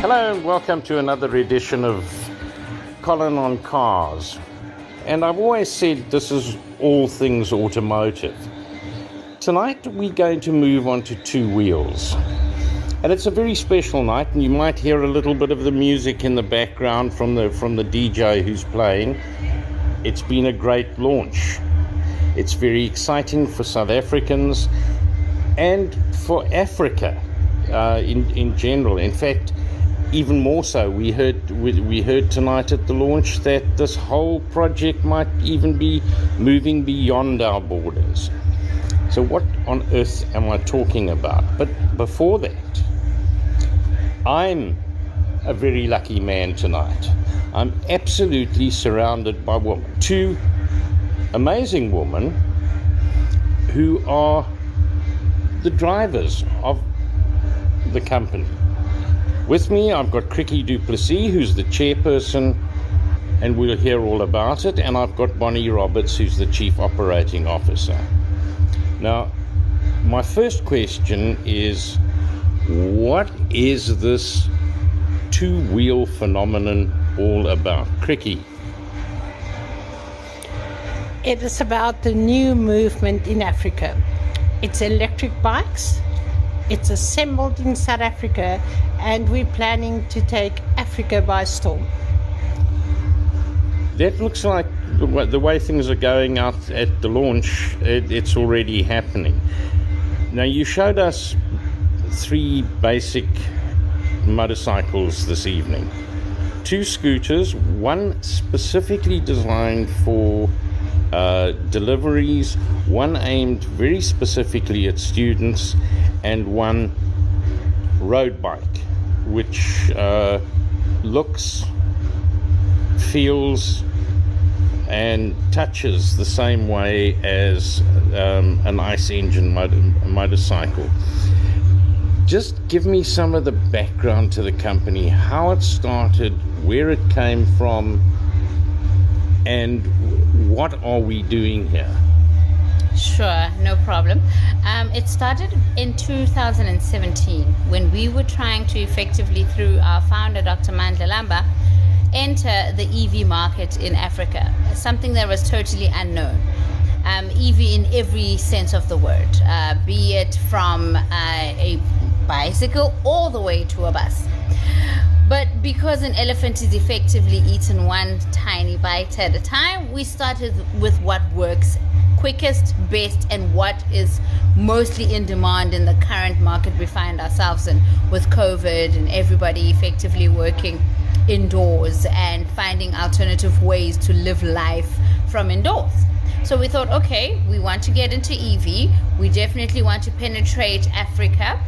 Hello and welcome to another edition of Colin on Cars. And I've always said this is all things automotive. Tonight we're going to move on to two wheels. And it's a very special night, and you might hear a little bit of the music in the background from the from the DJ who's playing. It's been a great launch. It's very exciting for South Africans and for Africa uh, in in general. In fact, even more so, we heard we, we heard tonight at the launch that this whole project might even be moving beyond our borders. So, what on earth am I talking about? But before that, I'm a very lucky man tonight. I'm absolutely surrounded by women. Two amazing women who are the drivers of the company. With me, I've got Cricky Duplessis, who's the chairperson, and we'll hear all about it. And I've got Bonnie Roberts, who's the chief operating officer. Now, my first question is what is this two wheel phenomenon all about? Cricky. It is about the new movement in Africa. It's electric bikes. It's assembled in South Africa, and we're planning to take Africa by storm. That looks like the way, things are going out at the launch, it, it's already happening. Now, you showed us three basic motorcycles this evening two scooters, one specifically designed for uh, deliveries, one aimed very specifically at students, and one road bike, which uh, looks, feels, and touches the same way as um, an ICE engine motor- motorcycle. Just give me some of the background to the company, how it started, where it came from, and what are we doing here? Sure, no problem. Um, it started in 2017 when we were trying to effectively, through our founder, Dr. Mandla Lamba, enter the EV market in Africa, something that was totally unknown. Um, EV in every sense of the word, uh, be it from uh, a bicycle all the way to a bus. Because an elephant is effectively eaten one tiny bite at a time, we started with what works quickest, best, and what is mostly in demand in the current market we find ourselves in with COVID and everybody effectively working indoors and finding alternative ways to live life from indoors. So we thought, okay, we want to get into EV. We definitely want to penetrate Africa.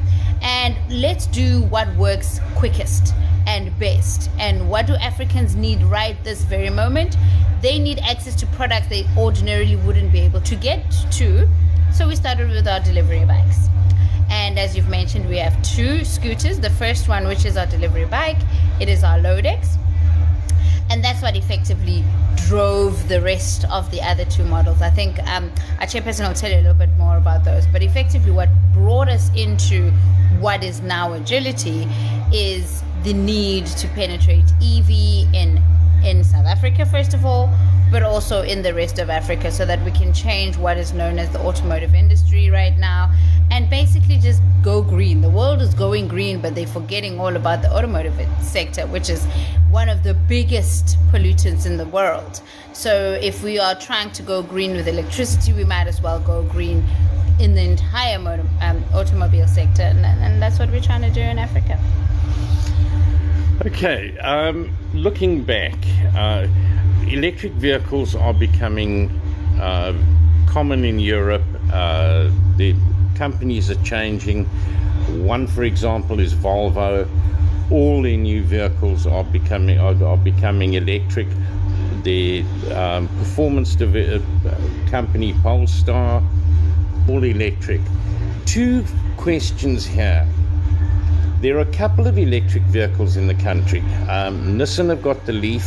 And let's do what works quickest and best. And what do Africans need right this very moment? They need access to products they ordinarily wouldn't be able to get to. So we started with our delivery bikes. And as you've mentioned, we have two scooters. The first one, which is our delivery bike, it is our Lodex and that's what effectively drove the rest of the other two models. I think um, our chairperson will tell you a little bit more about those. But effectively, what brought us into what is now agility is the need to penetrate EV in in South Africa first of all, but also in the rest of Africa, so that we can change what is known as the automotive industry right now, and basically just go green. The world is going green, but they're forgetting all about the automotive sector, which is one of the biggest pollutants in the world. So if we are trying to go green with electricity, we might as well go green in the entire motor, um, automobile sector, and, and that's what we're trying to do in Africa. Okay, um, looking back, uh, electric vehicles are becoming uh, common in Europe. Uh, the companies are changing. One, for example, is Volvo. All their new vehicles are becoming are, are becoming electric. The um, performance dev- uh, company Polestar, all electric. Two questions here. There are a couple of electric vehicles in the country. Um, Nissan have got the Leaf.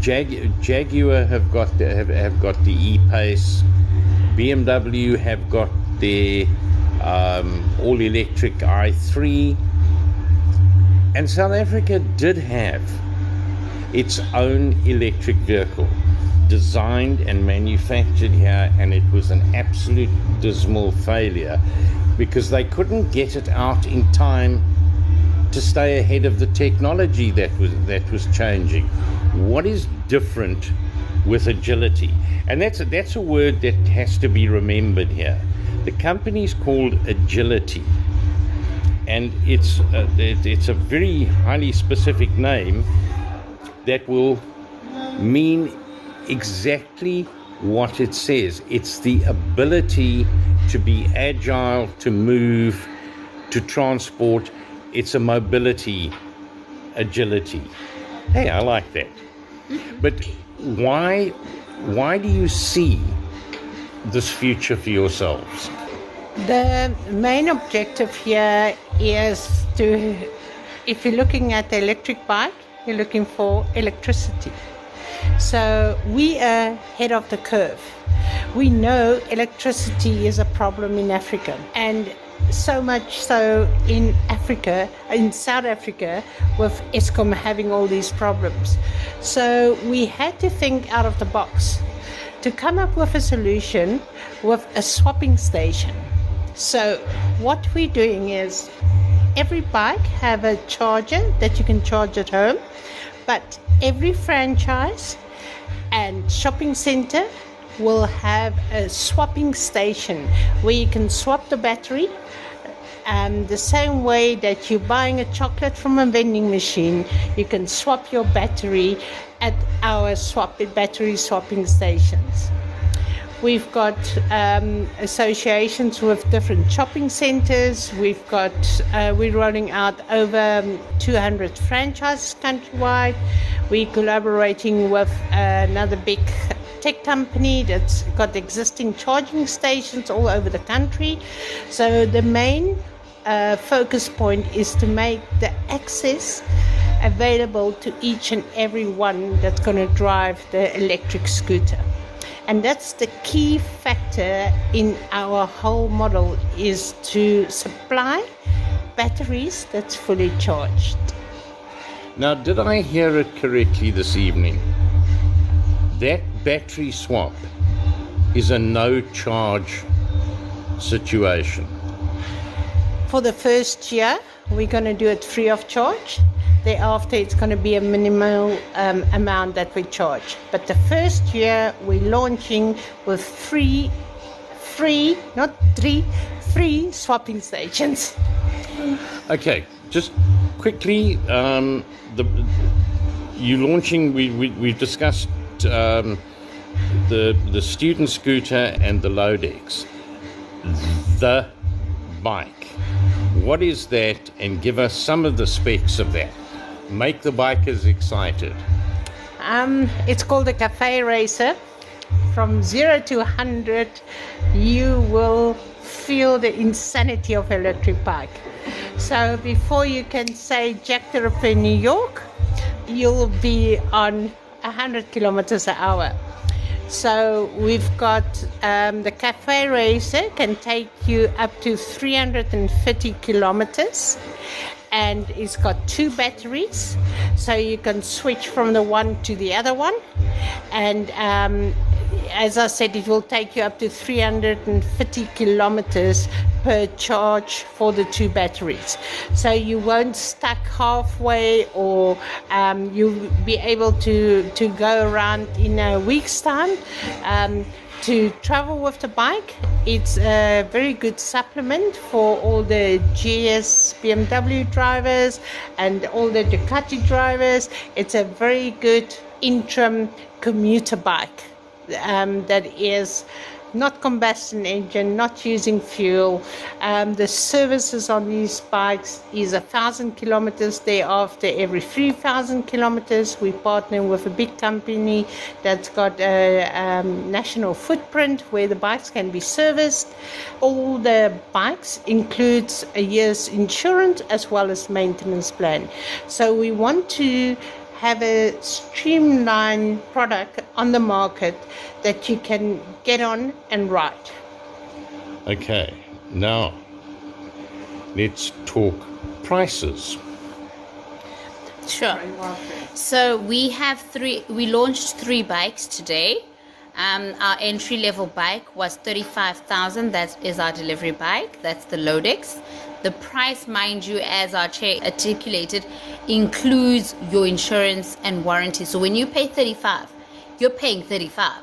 Jag- Jaguar have got the, have, have got the E-Pace. BMW have got their um, all-electric i3. And South Africa did have its own electric vehicle designed and manufactured here, and it was an absolute dismal failure because they couldn't get it out in time to stay ahead of the technology that was that was changing. What is different with agility? And that's a, that's a word that has to be remembered here. The company is called Agility, and it's a, it, it's a very highly specific name that will mean exactly what it says. It's the ability to be agile, to move, to transport. It's a mobility agility. Hey, I like that. But why why do you see this future for yourselves? The main objective here is to, if you're looking at the electric bike, you're looking for electricity. So we are ahead of the curve. We know electricity is a problem in Africa, and so much so in Africa, in South Africa, with Eskom having all these problems. So we had to think out of the box to come up with a solution with a swapping station. So what we're doing is every bike have a charger that you can charge at home, but every franchise and shopping center will have a swapping station where you can swap the battery um, the same way that you're buying a chocolate from a vending machine, you can swap your battery at our swap battery swapping stations. We've got um, associations with different shopping centres. We've got uh, we're rolling out over um, 200 franchises countrywide. We're collaborating with another big tech company that's got existing charging stations all over the country. So the main uh, focus point is to make the access available to each and every one that's going to drive the electric scooter and that's the key factor in our whole model is to supply batteries that's fully charged. Now did i hear it correctly this evening? That battery swap is a no charge situation. For the first year we're going to do it free of charge Thereafter, it's going to be a minimal um, amount that we charge. But the first year, we're launching with free, free, not three, free swapping stations. Okay, just quickly, um, the you launching. We we we've discussed um, the the student scooter and the Loadex. The bike. What is that? And give us some of the specs of that make the bikers excited? Um, it's called a cafe racer. From zero to 100, you will feel the insanity of electric bike. So before you can say Jack the Ripper New York, you'll be on 100 kilometers an hour. So we've got um, the cafe racer can take you up to 350 kilometers and it's got two batteries, so you can switch from the one to the other one. And um, as I said, it will take you up to 350 kilometers per charge for the two batteries. So you won't stuck halfway, or um, you'll be able to to go around in a week's time. Um, to travel with the bike. It's a very good supplement for all the GS BMW drivers and all the Ducati drivers. It's a very good interim commuter bike um, that is not combustion engine, not using fuel. Um, the services on these bikes is a thousand kilometers thereafter every 3,000 kilometers. We partner with a big company that's got a um, national footprint where the bikes can be serviced. All the bikes includes a year's insurance as well as maintenance plan. So we want to have a streamlined product on the market that you can get on and ride. Okay, now let's talk prices. Sure. So we have three. We launched three bikes today. Um, our entry level bike was thirty-five thousand. That is our delivery bike. That's the Lodex. The price, mind you, as our chair articulated, includes your insurance and warranty. So when you pay thirty-five, you're paying thirty-five.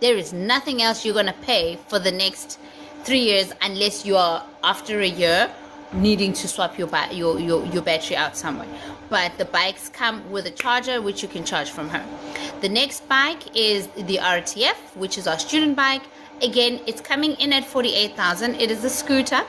There is nothing else you're gonna pay for the next three years unless you are after a year needing to swap your, ba- your, your, your battery out somewhere. But the bikes come with a charger which you can charge from home. The next bike is the RTF, which is our student bike. Again, it's coming in at 48,000. It is a scooter,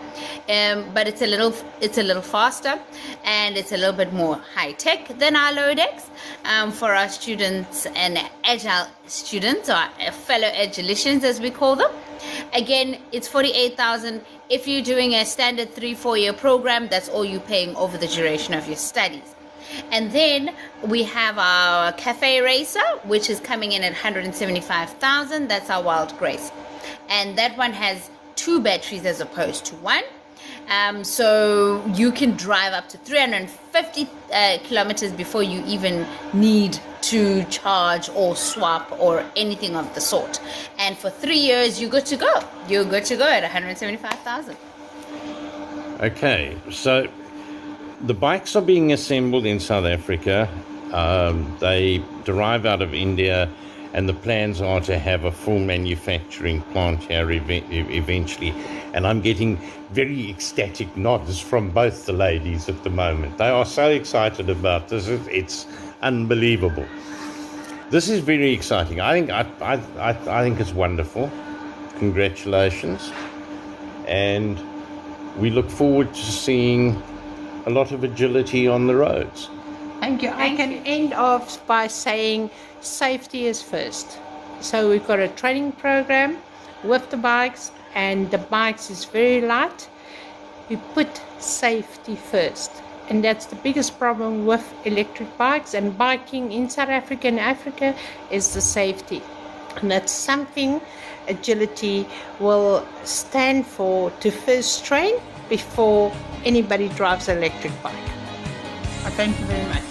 um, but it's a little it's a little faster and it's a little bit more high tech than our Lodex um, for our students and agile students or fellow agilicians as we call them. Again, it's 48,000. If you're doing a standard three, four year program, that's all you're paying over the duration of your studies. And then we have our Cafe Racer, which is coming in at 175,000. That's our Wild Grace. And that one has two batteries as opposed to one. Um, so you can drive up to 350 uh, kilometers before you even need to charge or swap or anything of the sort. And for three years, you're good to go. You're good to go at 175,000. Okay, so the bikes are being assembled in South Africa. Um, they derive out of India, and the plans are to have a full manufacturing plant here ev- eventually. And I'm getting very ecstatic nods from both the ladies at the moment. They are so excited about this; it's unbelievable. This is very exciting. I think I, I, I, I think it's wonderful. Congratulations, and we look forward to seeing a lot of agility on the roads. Thank you. I can end off by saying safety is first. So we've got a training program with the bikes, and the bikes is very light. We put safety first, and that's the biggest problem with electric bikes and biking in South Africa and Africa is the safety, and that's something agility will stand for to first train before anybody drives an electric bike. Thank you very much.